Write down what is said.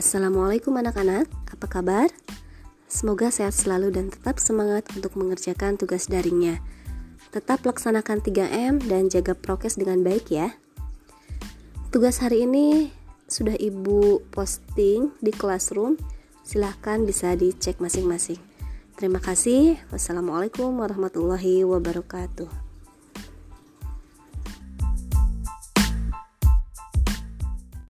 Assalamualaikum anak-anak, apa kabar? Semoga sehat selalu dan tetap semangat untuk mengerjakan tugas daringnya. Tetap laksanakan 3M dan jaga prokes dengan baik ya. Tugas hari ini sudah Ibu posting di classroom. Silahkan bisa dicek masing-masing. Terima kasih. Wassalamualaikum warahmatullahi wabarakatuh.